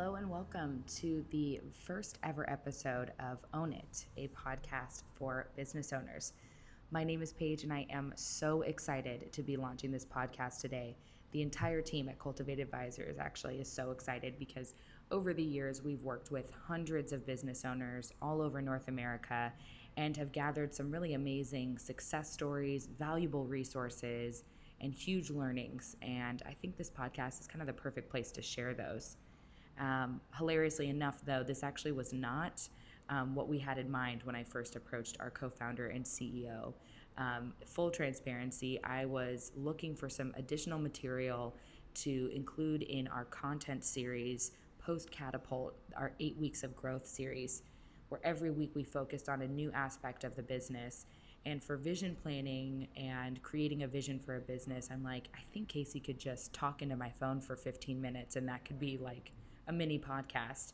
Hello and welcome to the first ever episode of Own It, a podcast for business owners. My name is Paige, and I am so excited to be launching this podcast today. The entire team at Cultivate Advisors actually is so excited because over the years we've worked with hundreds of business owners all over North America and have gathered some really amazing success stories, valuable resources, and huge learnings. And I think this podcast is kind of the perfect place to share those. Um, hilariously enough, though, this actually was not um, what we had in mind when I first approached our co founder and CEO. Um, full transparency, I was looking for some additional material to include in our content series, Post Catapult, our eight weeks of growth series, where every week we focused on a new aspect of the business. And for vision planning and creating a vision for a business, I'm like, I think Casey could just talk into my phone for 15 minutes and that could be like a mini podcast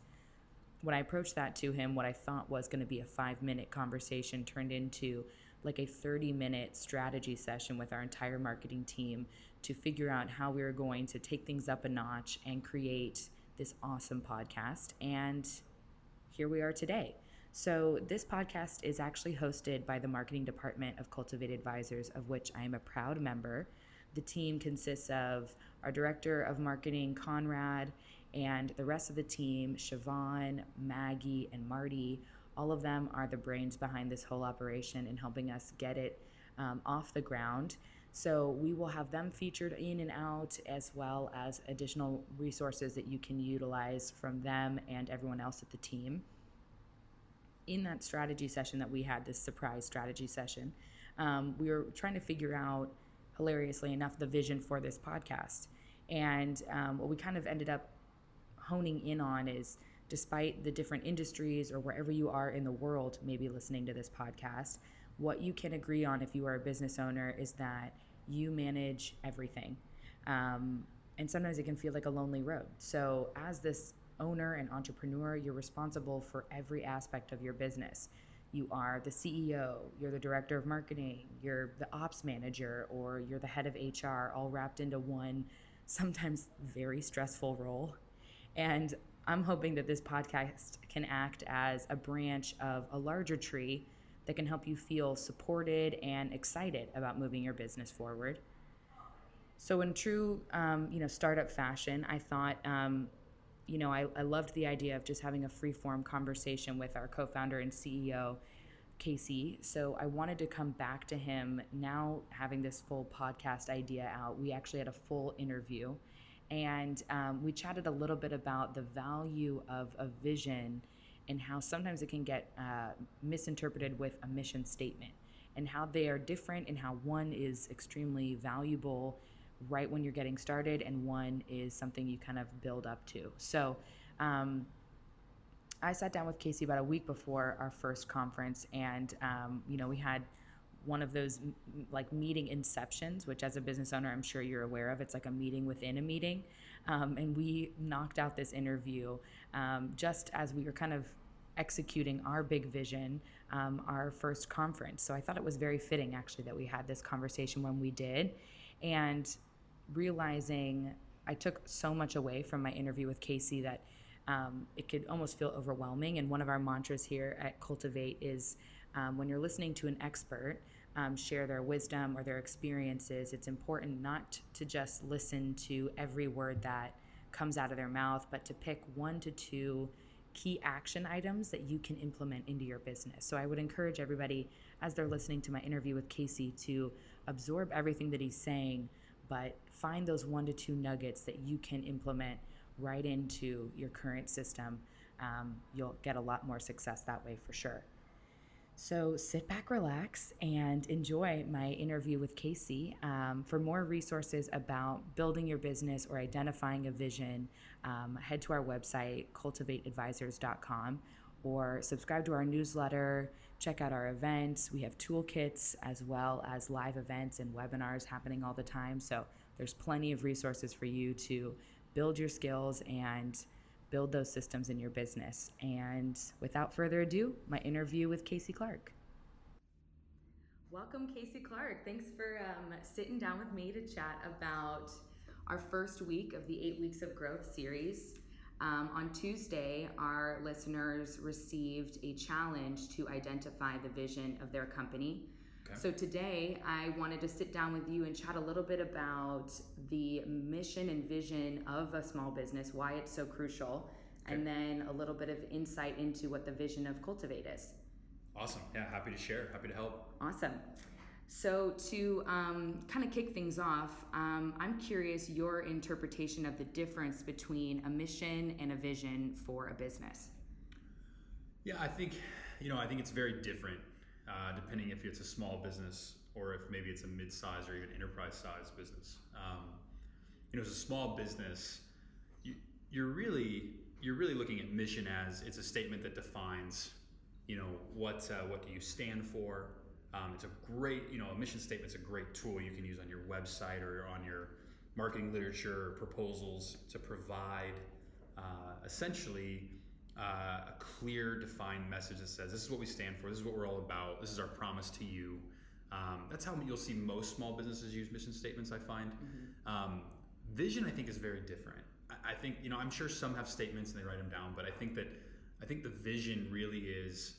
when I approached that to him, what I thought was going to be a five minute conversation turned into like a 30 minute strategy session with our entire marketing team to figure out how we were going to take things up a notch and create this awesome podcast. And here we are today. So, this podcast is actually hosted by the marketing department of Cultivate Advisors, of which I am a proud member. The team consists of our director of marketing, Conrad, and the rest of the team, Siobhan, Maggie, and Marty, all of them are the brains behind this whole operation and helping us get it um, off the ground. So we will have them featured in and out, as well as additional resources that you can utilize from them and everyone else at the team. In that strategy session that we had, this surprise strategy session, um, we were trying to figure out, hilariously enough, the vision for this podcast. And um, what we kind of ended up honing in on is despite the different industries or wherever you are in the world, maybe listening to this podcast, what you can agree on if you are a business owner is that you manage everything. Um, and sometimes it can feel like a lonely road. So, as this owner and entrepreneur, you're responsible for every aspect of your business. You are the CEO, you're the director of marketing, you're the ops manager, or you're the head of HR, all wrapped into one sometimes very stressful role. And I'm hoping that this podcast can act as a branch of a larger tree that can help you feel supported and excited about moving your business forward. So, in true, um, you know, startup fashion, I thought, um, you know, I, I loved the idea of just having a free form conversation with our co-founder and CEO, Casey. So I wanted to come back to him now, having this full podcast idea out. We actually had a full interview and um, we chatted a little bit about the value of a vision and how sometimes it can get uh, misinterpreted with a mission statement and how they are different and how one is extremely valuable right when you're getting started and one is something you kind of build up to. So um, i sat down with casey about a week before our first conference and um, you know we had one of those like meeting inceptions, which as a business owner, I'm sure you're aware of. It's like a meeting within a meeting. Um, and we knocked out this interview um, just as we were kind of executing our big vision, um, our first conference. So I thought it was very fitting actually that we had this conversation when we did. And realizing I took so much away from my interview with Casey that um, it could almost feel overwhelming. And one of our mantras here at Cultivate is um, when you're listening to an expert, um, share their wisdom or their experiences, it's important not to just listen to every word that comes out of their mouth, but to pick one to two key action items that you can implement into your business. So I would encourage everybody as they're listening to my interview with Casey to absorb everything that he's saying, but find those one to two nuggets that you can implement right into your current system. Um, you'll get a lot more success that way for sure. So sit back, relax, and enjoy my interview with Casey. Um, for more resources about building your business or identifying a vision, um, head to our website, cultivateadvisors.com, or subscribe to our newsletter. Check out our events. We have toolkits as well as live events and webinars happening all the time. So there's plenty of resources for you to build your skills and build those systems in your business. And without further ado, my interview with Casey Clark. Welcome, Casey Clark. Thanks for um, sitting down with me to chat about our first week of the Eight Weeks of Growth series. Um, on Tuesday, our listeners received a challenge to identify the vision of their company. Okay. So today, I wanted to sit down with you and chat a little bit about the mission and vision of a small business, why it's so crucial, okay. and then a little bit of insight into what the vision of Cultivate is. Awesome. Yeah, happy to share, happy to help. Awesome. So, to um, kind of kick things off, um, I'm curious your interpretation of the difference between a mission and a vision for a business. Yeah, I think, you know, I think it's very different uh, depending if it's a small business or if maybe it's a mid-sized or even enterprise-sized business. Um, you know, as a small business, you, you're really you're really looking at mission as it's a statement that defines, you know, what uh, what do you stand for, um, it's a great, you know, a mission statement is a great tool you can use on your website or on your marketing literature proposals to provide uh, essentially uh, a clear, defined message that says this is what we stand for, this is what we're all about, this is our promise to you. Um, that's how you'll see most small businesses use mission statements. I find mm-hmm. um, vision. I think is very different. I, I think you know I'm sure some have statements and they write them down, but I think that I think the vision really is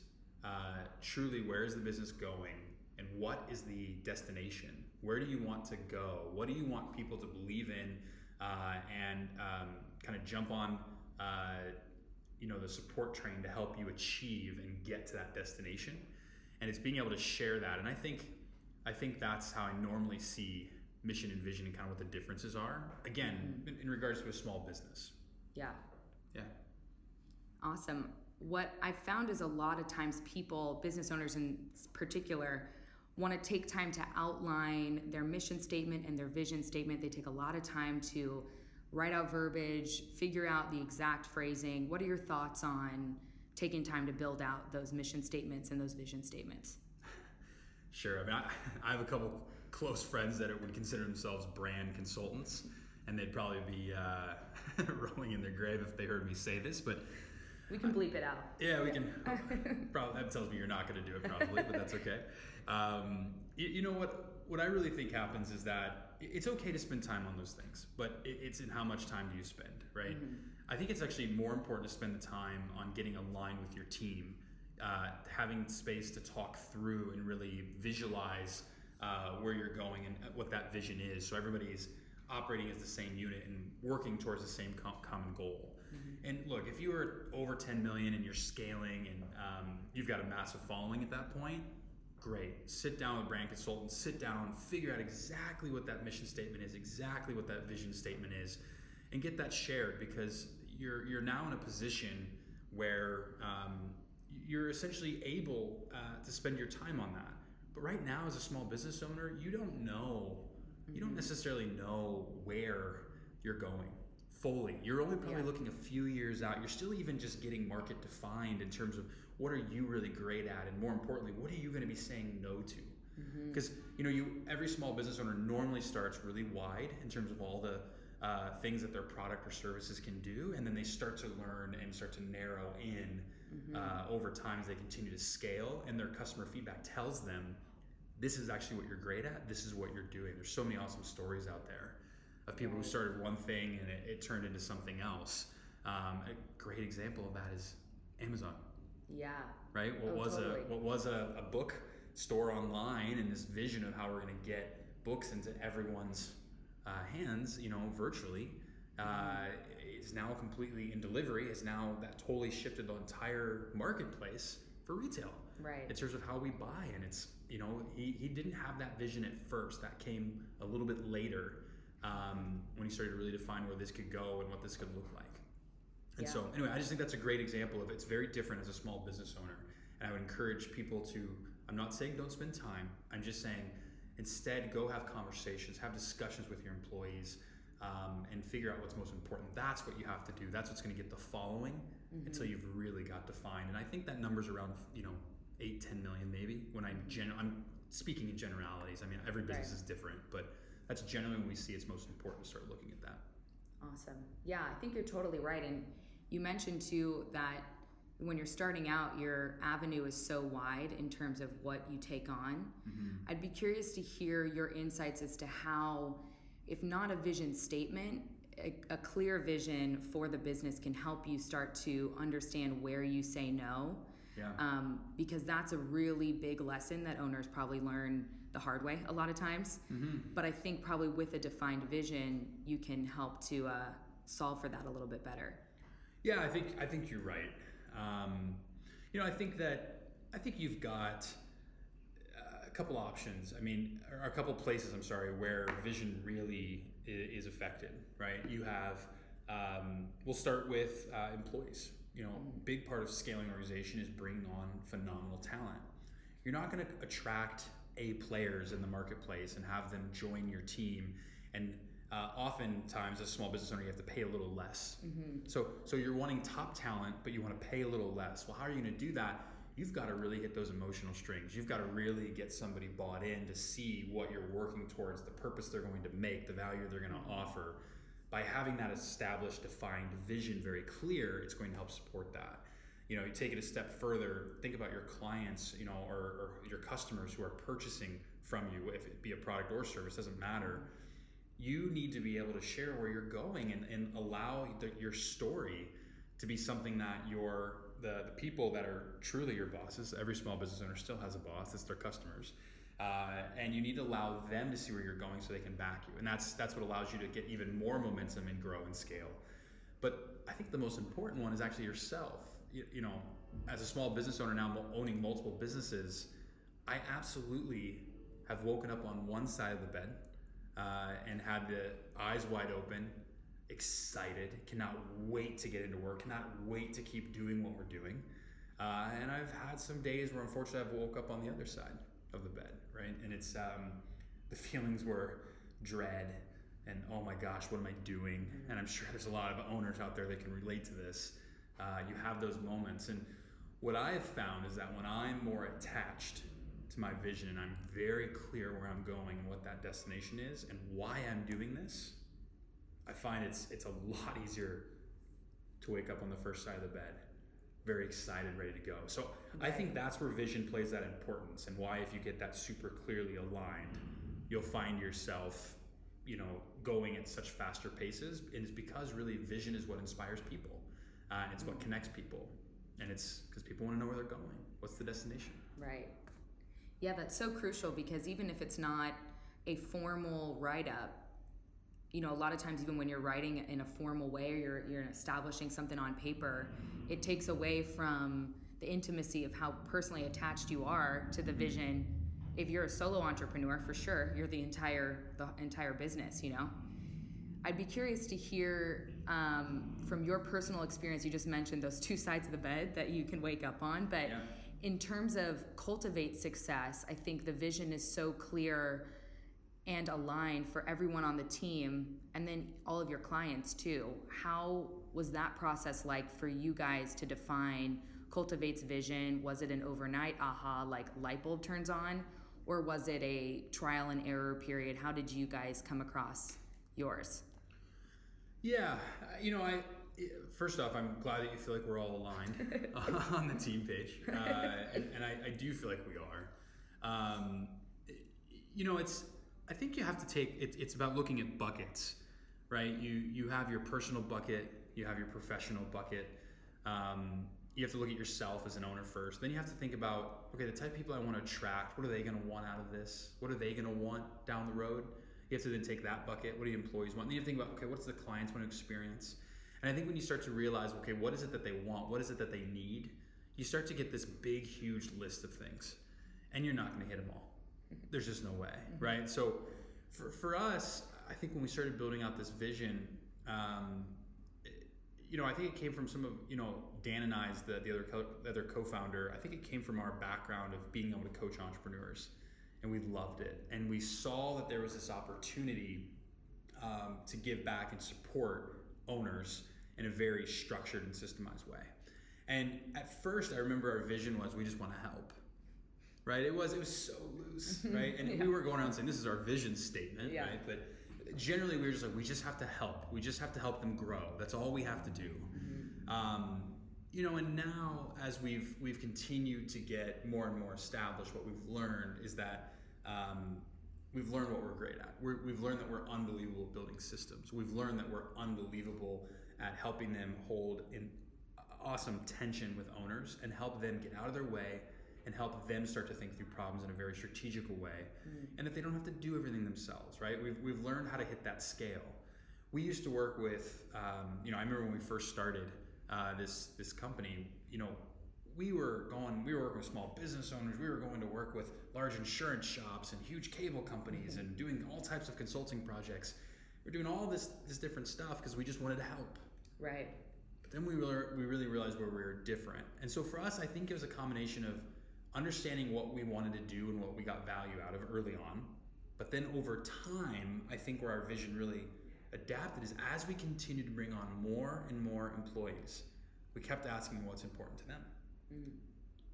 uh, truly where is the business going and what is the destination? Where do you want to go? What do you want people to believe in uh, and um, kind of jump on? Uh, you know the support train to help you achieve and get to that destination. And it's being able to share that. And i think i think that's how i normally see mission and vision and kind of what the differences are. Again mm-hmm. in, in regards to a small business. Yeah. Yeah. Awesome. What i found is a lot of times people business owners in particular want to take time to outline their mission statement and their vision statement. They take a lot of time to write out verbiage, figure out the exact phrasing. What are your thoughts on taking time to build out those mission statements and those vision statements? Sure. I mean, I, I have a couple close friends that would consider themselves brand consultants, and they'd probably be uh, rolling in their grave if they heard me say this, but we can bleep it out. Yeah, we can. probably that tells me you're not going to do it, probably, but that's okay. Um, you, you, know what? What I really think happens is that it's okay to spend time on those things, but it's in how much time do you spend, right? Mm-hmm. I think it's actually more important to spend the time on getting aligned with your team, uh, having space to talk through and really visualize uh, where you're going and what that vision is, so everybody's operating as the same unit and working towards the same com- common goal. Mm-hmm. And look, if you are over 10 million and you're scaling and um, you've got a massive following at that point, great. Sit down with brand consultants, sit down, figure out exactly what that mission statement is, exactly what that vision statement is, and get that shared because you're you're now in a position where um, you're essentially able uh, to spend your time on that. But right now, as a small business owner, you don't know, you don't mm-hmm. necessarily know where you're going fully. You're only probably yeah. looking a few years out. You're still even just getting market defined in terms of what are you really great at, and more importantly, what are you going to be saying no to? Because mm-hmm. you know, you every small business owner normally starts really wide in terms of all the uh, things that their product or services can do, and then they start to learn and start to narrow in mm-hmm. uh, over time as they continue to scale, and their customer feedback tells them this is actually what you're great at. This is what you're doing. There's so many awesome stories out there of people who started one thing and it, it turned into something else. Um, a great example of that is Amazon. Yeah. Right. What oh, was totally. a what was a, a book store online and this vision of how we're going to get books into everyone's uh, hands, you know, virtually, uh, is now completely in delivery. Is now that totally shifted the entire marketplace for retail. Right. In terms of how we buy, and it's you know he, he didn't have that vision at first. That came a little bit later um, when he started to really define where this could go and what this could look like. And yeah. so, anyway, I just think that's a great example of it's very different as a small business owner. And I would encourage people to, I'm not saying don't spend time, I'm just saying instead go have conversations, have discussions with your employees, um, and figure out what's most important. That's what you have to do. That's what's going to get the following mm-hmm. until you've really got defined. And I think that number's around, you know, eight, 10 million maybe when I'm, gen- I'm speaking in generalities. I mean, every business right. is different, but that's generally when we see it's most important to start looking at that. Awesome. Yeah, I think you're totally right. And you mentioned too that when you're starting out, your avenue is so wide in terms of what you take on. Mm-hmm. I'd be curious to hear your insights as to how, if not a vision statement, a, a clear vision for the business can help you start to understand where you say no. Yeah. Um, because that's a really big lesson that owners probably learn the hard way a lot of times. Mm-hmm. But I think probably with a defined vision, you can help to uh, solve for that a little bit better. Yeah, I think I think you're right. Um, you know, I think that I think you've got uh, a couple options. I mean, or a couple places. I'm sorry, where vision really is, is affected. Right? You have. Um, we'll start with uh, employees. You know, big part of scaling organization is bringing on phenomenal talent. You're not going to attract A players in the marketplace and have them join your team. And uh, oftentimes as a small business owner you have to pay a little less. Mm-hmm. so so you're wanting top talent but you want to pay a little less. Well how are you going to do that? You've got to really hit those emotional strings. You've got to really get somebody bought in to see what you're working towards the purpose they're going to make the value they're going to offer. By having that established defined vision very clear it's going to help support that you know you take it a step further think about your clients you know or, or your customers who are purchasing from you if it be a product or service doesn't matter. You need to be able to share where you're going and, and allow the, your story to be something that your the, the people that are truly your bosses every small business owner still has a boss it's their customers uh, and you need to allow them to see where you're going so they can back you. And that's that's what allows you to get even more momentum and grow and scale. But i think the most important one is actually yourself you, know as a small business owner now owning multiple businesses i absolutely have woken up on one side of the bed uh, and had the eyes wide open, excited, cannot wait to get into work, cannot wait to keep doing what we're doing. Uh, and I've had some days where unfortunately I've woke up on the other side of the bed, right? And it's um, the feelings were dread and oh my gosh, what am I doing? And I'm sure there's a lot of owners out there that can relate to this. Uh, you have those moments. And what I have found is that when I'm more attached to my vision and I'm very clear where I'm going and what that destination is and why I'm doing this, I find it's it's a lot easier to wake up on the first side of the bed, very excited, ready to go. So I think that's where vision plays that importance and why if you get that super clearly aligned, you'll find yourself, you know, going at such faster paces. And it's because really vision is what inspires people. Uh, it's what connects people. And it's because people want to know where they're going. What's the destination? Right. Yeah, that's so crucial because even if it's not a formal write up, you know, a lot of times even when you're writing in a formal way or you're, you're establishing something on paper, it takes away from the intimacy of how personally attached you are to the vision. If you're a solo entrepreneur, for sure, you're the entire the entire business, you know. I'd be curious to hear um, from your personal experience. You just mentioned those two sides of the bed that you can wake up on, but Yeah. in terms of cultivate success, I think the vision is so clear and aligned for everyone on the team and then all of your clients too. How was that process like for you guys to define Cultivate's vision? Was it an overnight aha, like light bulb turns on? Or was it a trial and error period? How did you guys come across yours? Yeah, uh, you know, I first off, I'm glad that you feel like we're all aligned on the team page, uh, and, and I, I, do feel like we are. Um, you know, it's I think you have to take it, it's about looking at buckets, right? You you have your personal bucket, you have your professional bucket. Um, you have to look at yourself as an owner first. Then you have to think about okay, the type of people I want to attract. What are they going to want out of this? What are they going to want down the road? You have to then take that bucket. What do the employees want? Then you have to think about okay, what's the clients want to experience? And I think when you start to realize, okay, what is it that they want? What is it that they need? You start to get this big, huge list of things, and you're not going to hit them all. There's just no way, right? So, for, for us, I think when we started building out this vision, um, it- you know, I think it came from some of you know Dan and I's the the other co- the other co-founder. I think it came from our background of being able to coach entrepreneurs, and we loved it, and we saw that there was this opportunity um, to give back and support owners in a very structured and systemized way. And at first, I remember our vision was we just want to help, right? It was it was so loose, right? And Yeah. we were going around saying this is our vision statement, Yeah. right? But generally, we were just like we just have to help. We just have to help them grow. That's all we have to do. Um, you know, and now as we've we've continued to get more and more established, what we've learned is that um, we've learned what we're great at. we we've learned that we're unbelievable building systems. We've learned that we're unbelievable at helping them hold an awesome tension with owners and help them get out of their way and help them start to think through problems in a very strategical way mm. and that they don't have to do everything themselves right we've, we've learned how to hit that scale we used to work with um, you know i remember when we first started uh, this this company you know we were going we were working with small business owners. We were going to work with large insurance shops and huge cable companies mm-hmm. and doing all types of consulting projects. We're doing all this this different stuff because we just wanted to help. Right. But then we, were, we really realized where we were different. And so for us i think it was a combination of understanding what we wanted to do and what we got value out of early on. But then over time, I think where our vision really adapted is as we continued to bring on more and more employees, we kept asking what's important to them. Mm.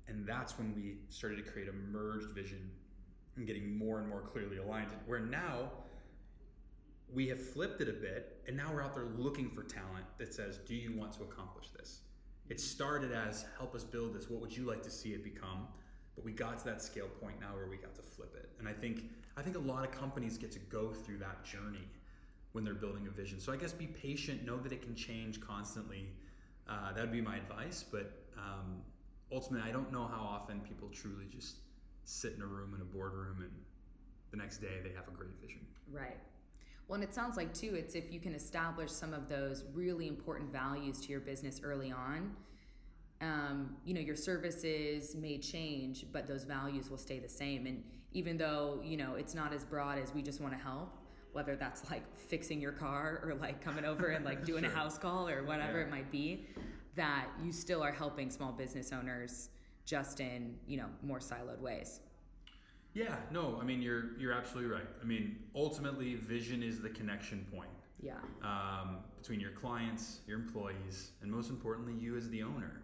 And that's when we started to create a merged vision and getting more and more clearly aligned. Where now we have flipped it a bit, and now we're out there looking for talent that says, Do you want to accomplish this? It started as help us build this. What would you like to see it become? but we got to that scale point now where we got to flip it and i think i think a lot of companies get to go through that journey when they're building a vision. So i guess be patient know that it can change constantly. Uh, that would be my advice but um, ultimately i don't know how often people truly just sit in a room in a boardroom and the next day they have a great vision. Right. Well, and it sounds like too, it's if you can establish some of those really important values to your business early on, um, you know your services may change but those values will stay the same. And even though you know it's not as broad as we just want to help whether that's like fixing your car or like coming over and like doing sure. a house call or whatever yeah. it might be that you still are helping small business owners just in you know more siloed ways yeah no i mean you're you're absolutely right i mean ultimately vision is the connection point yeah um, between your clients your employees and most importantly you as the owner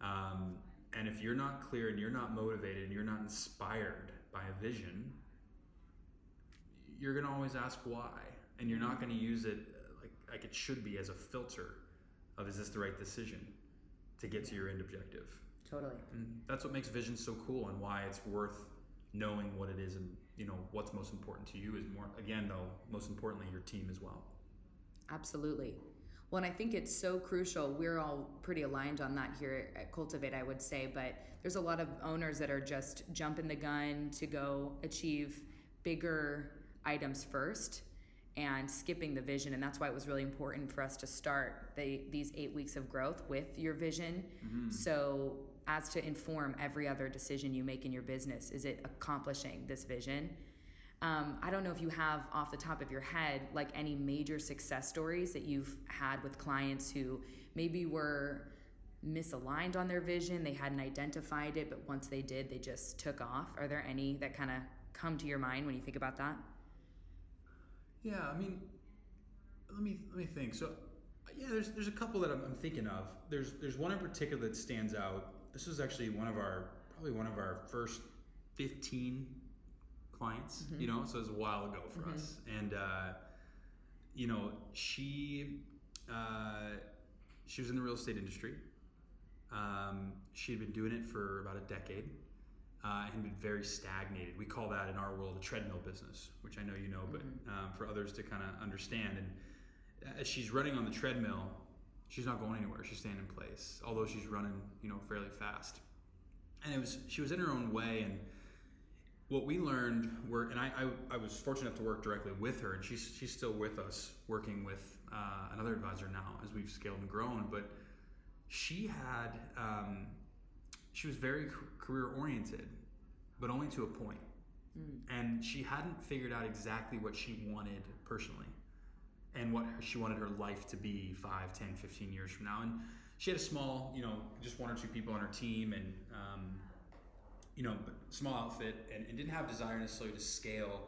um, and if you're not clear and you're not motivated and you're not inspired by a vision, you're going to always ask why. And you're not mm-hmm. going to use it uh, like, like it should be as a filter of is this the right decision to get to your end objective. Totally. And that's what makes vision so cool and why it's worth knowing what it is and you know what's most important to you is more again though most importantly your team as well absolutely well, and I think it's so crucial. We're all pretty aligned on that here at Cultivate, I would say, but there's a lot of owners that are just jumping the gun to go achieve bigger items first and skipping the vision. And that's why it was really important for us to start the, these eight weeks of growth with your vision. Mm-hmm. So, as to inform every other decision you make in your business, is it accomplishing this vision? Um, I don't know if you have off the top of your head like any major success stories that you've had with clients who maybe were misaligned on their vision, they hadn't identified it, but once they did, they just took off. Are there any that kind of come to your mind when you think about that? Yeah, I mean, let me let me think. So, yeah, there's there's a couple that I'm, I'm thinking of. There's there's one in particular that stands out. This was actually one of our probably one of our first 15 clients, mm-hmm. you know, so it was a while ago for mm-hmm. us. And, uh, you know, she, uh, she was in the real estate industry. Um, she had been doing it for about a decade uh, and been very stagnated. We call that in our world a treadmill business, which I know you know, but mm-hmm. um, for others to kind of understand. And as she's running on the treadmill, she's not going anywhere. She's staying in place, although she's running, you know, fairly fast. And it was she was in her own way, and what we learned were, and I, I, I, was fortunate enough to work directly with her, and she's she's still with us, working with uh, another advisor now as we've scaled and grown. But she had, um, she was very career oriented, but only to a point. Mm. and she hadn't figured out exactly what she wanted personally, and what she wanted her life to be 5, 10, 15 years from now. And she had a small, you know, just one or two people on her team, and um, you know, small outfit and, and didn't have desire necessarily to scale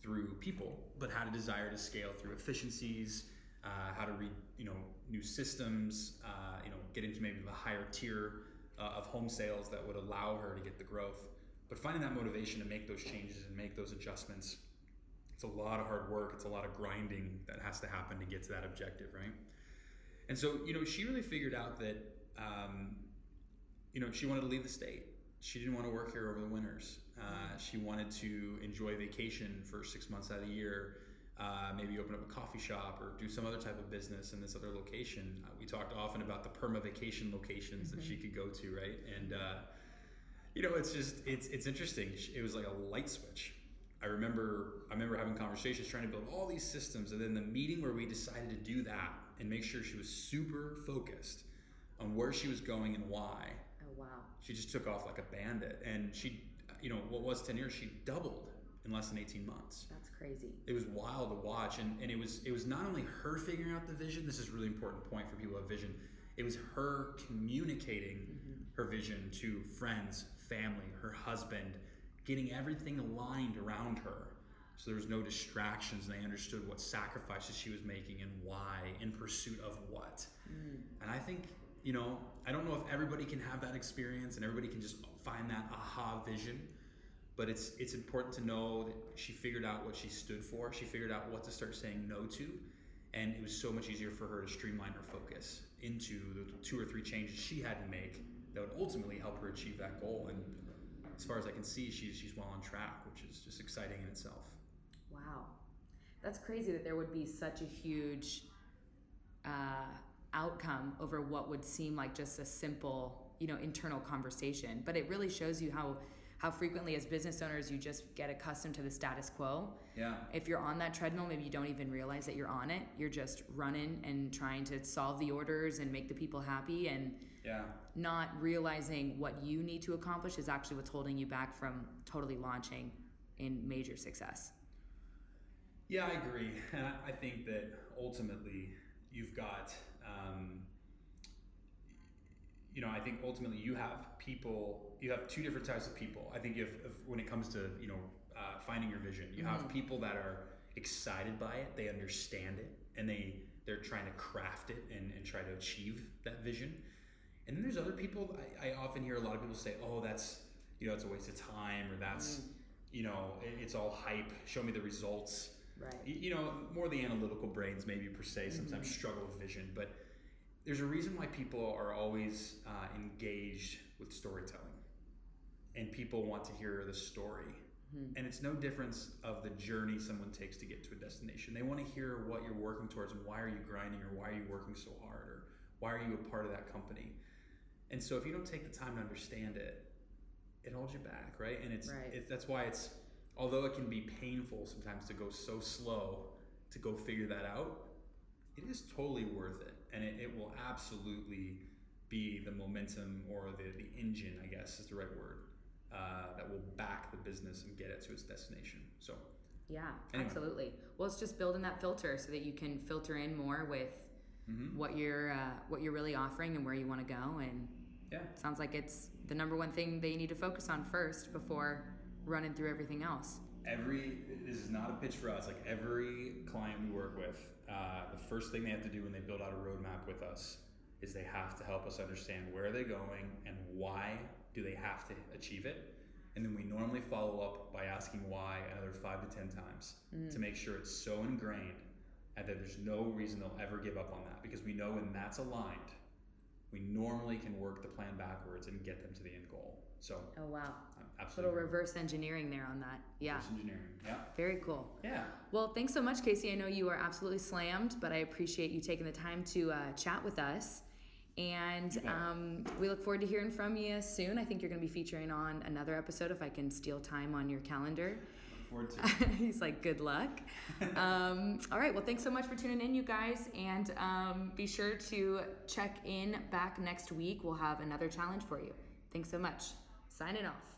through people, but had a desire to scale through efficiencies, uh, how to read, you know, new systems, uh, you know, get into maybe the higher tier uh, of home sales that would allow her to get the growth. But finding that motivation to make those changes and make those adjustments, it's a lot of hard work. It's a lot of grinding that has to happen to get to that objective, right? And so, you know, she really figured out that, um, you know, she wanted to leave the state she didn't want to work here over the winters. Uh, she wanted to enjoy vacation for six months out of the year. Uh, maybe open up a coffee shop or do some other type of business in this other location. Uh, we talked often about the perma vacation locations mm-hmm. that she could go to, right? And uh, you know, it's just it's it's interesting. It was like a light switch. I remember I remember having conversations trying to build all these systems, and then the meeting where we decided to do that and make sure she was super focused on where she was going and why. Oh wow! She just took off like a bandit, and she, you know, what was ten years, she doubled in less than 18 months. That's crazy. It was wild to watch and, and it was it was not only her figuring out the vision, this is a really important point for people who have vision. It was her communicating mm-hmm. her vision to friends, family, her husband, getting everything aligned around her. So there was no distractions and they understood what sacrifices she was making and why in pursuit of what. Mm. And I think, you know, I don't know if everybody can have that experience and everybody can just find that aha vision but it's it's important to know that she figured out what she stood for. She figured out what to start saying no to, and it was so much easier for her to streamline her focus into the two or three changes she had to make that would ultimately help her achieve that goal. And as far as I can see, she's she's well on track, which is just exciting in itself. Wow, that's crazy that there would be such a huge uh, outcome over what would seem like just a simple, you know, internal conversation. But it really shows you how how frequently as business owners you just get accustomed to the status quo. Yeah. If you're on that treadmill, maybe you don't even realize that you're on it. You're just running and trying to solve the orders and make the people happy and yeah. not realizing what you need to accomplish is actually what's holding you back from totally launching in major success. Yeah, I agree. And I think that ultimately you've got um, you know, I think ultimately you have people, you have two different types of people. I think you have, when it comes to, you know, uh, finding your vision, you mm-hmm. have people that are excited by it, they understand it, and they, they're trying to craft it and, and try to achieve that vision. And then there's other people, I, I often hear a lot of people say, oh, that's, you know, it's a waste of time, or that's, mm. you know, it, it's all hype, show me the results. Right. You, you, know, more the analytical brains maybe per se sometimes mm-hmm. struggle with vision, but there's a reason why people are always uh, engaged with storytelling. And people want to hear the story. Mm-hmm. and it's no difference of the journey someone takes to get to a destination. They want to hear what you're working towards and why are you grinding or why are you working so hard or why are you a part of that company? And so if you don't take the time to understand it it holds you back right? And it's right. it, that's why it's although it can be painful sometimes to go so slow to go figure that out it is totally worth it and it, it will absolutely be the momentum or the, the engine, I guess is the right word, uh, that will back the business and get it to its destination. So, yeah, anyway. absolutely. Well, it's just building that filter so that you can filter in more with mm-hmm. what you're uh, what you're really offering and where you want to go. And yeah, sounds like it's the number one thing they need to focus on first before running through everything else. Every this is not a pitch for us. Like every client we work with, uh, the first thing they have to do when they build out a roadmap with us is they have to help us understand where are they going and why do they have to achieve it. And then we normally follow up by asking why another five to ten times mm. to make sure it's so ingrained and that there's no reason they'll ever give up on that. Because we know when that's aligned we normally can work the plan backwards and get them to the end goal so oh wow Absolutely. Little reverse engineering there on that. Yeah. Reverse engineering. Yeah. Very cool. Yeah. Well, thanks so much, Casey. I know you are absolutely slammed, but I appreciate you taking the time to uh, chat with us. And um, we look forward to hearing from you soon. I think you're going to be featuring on another episode if I can steal time on your calendar. Look forward to He's like, good luck. um, all right. Well, thanks so much for tuning in, you guys. And um, be sure to check in back next week. We'll have another challenge for you. Thanks so much. Signing off.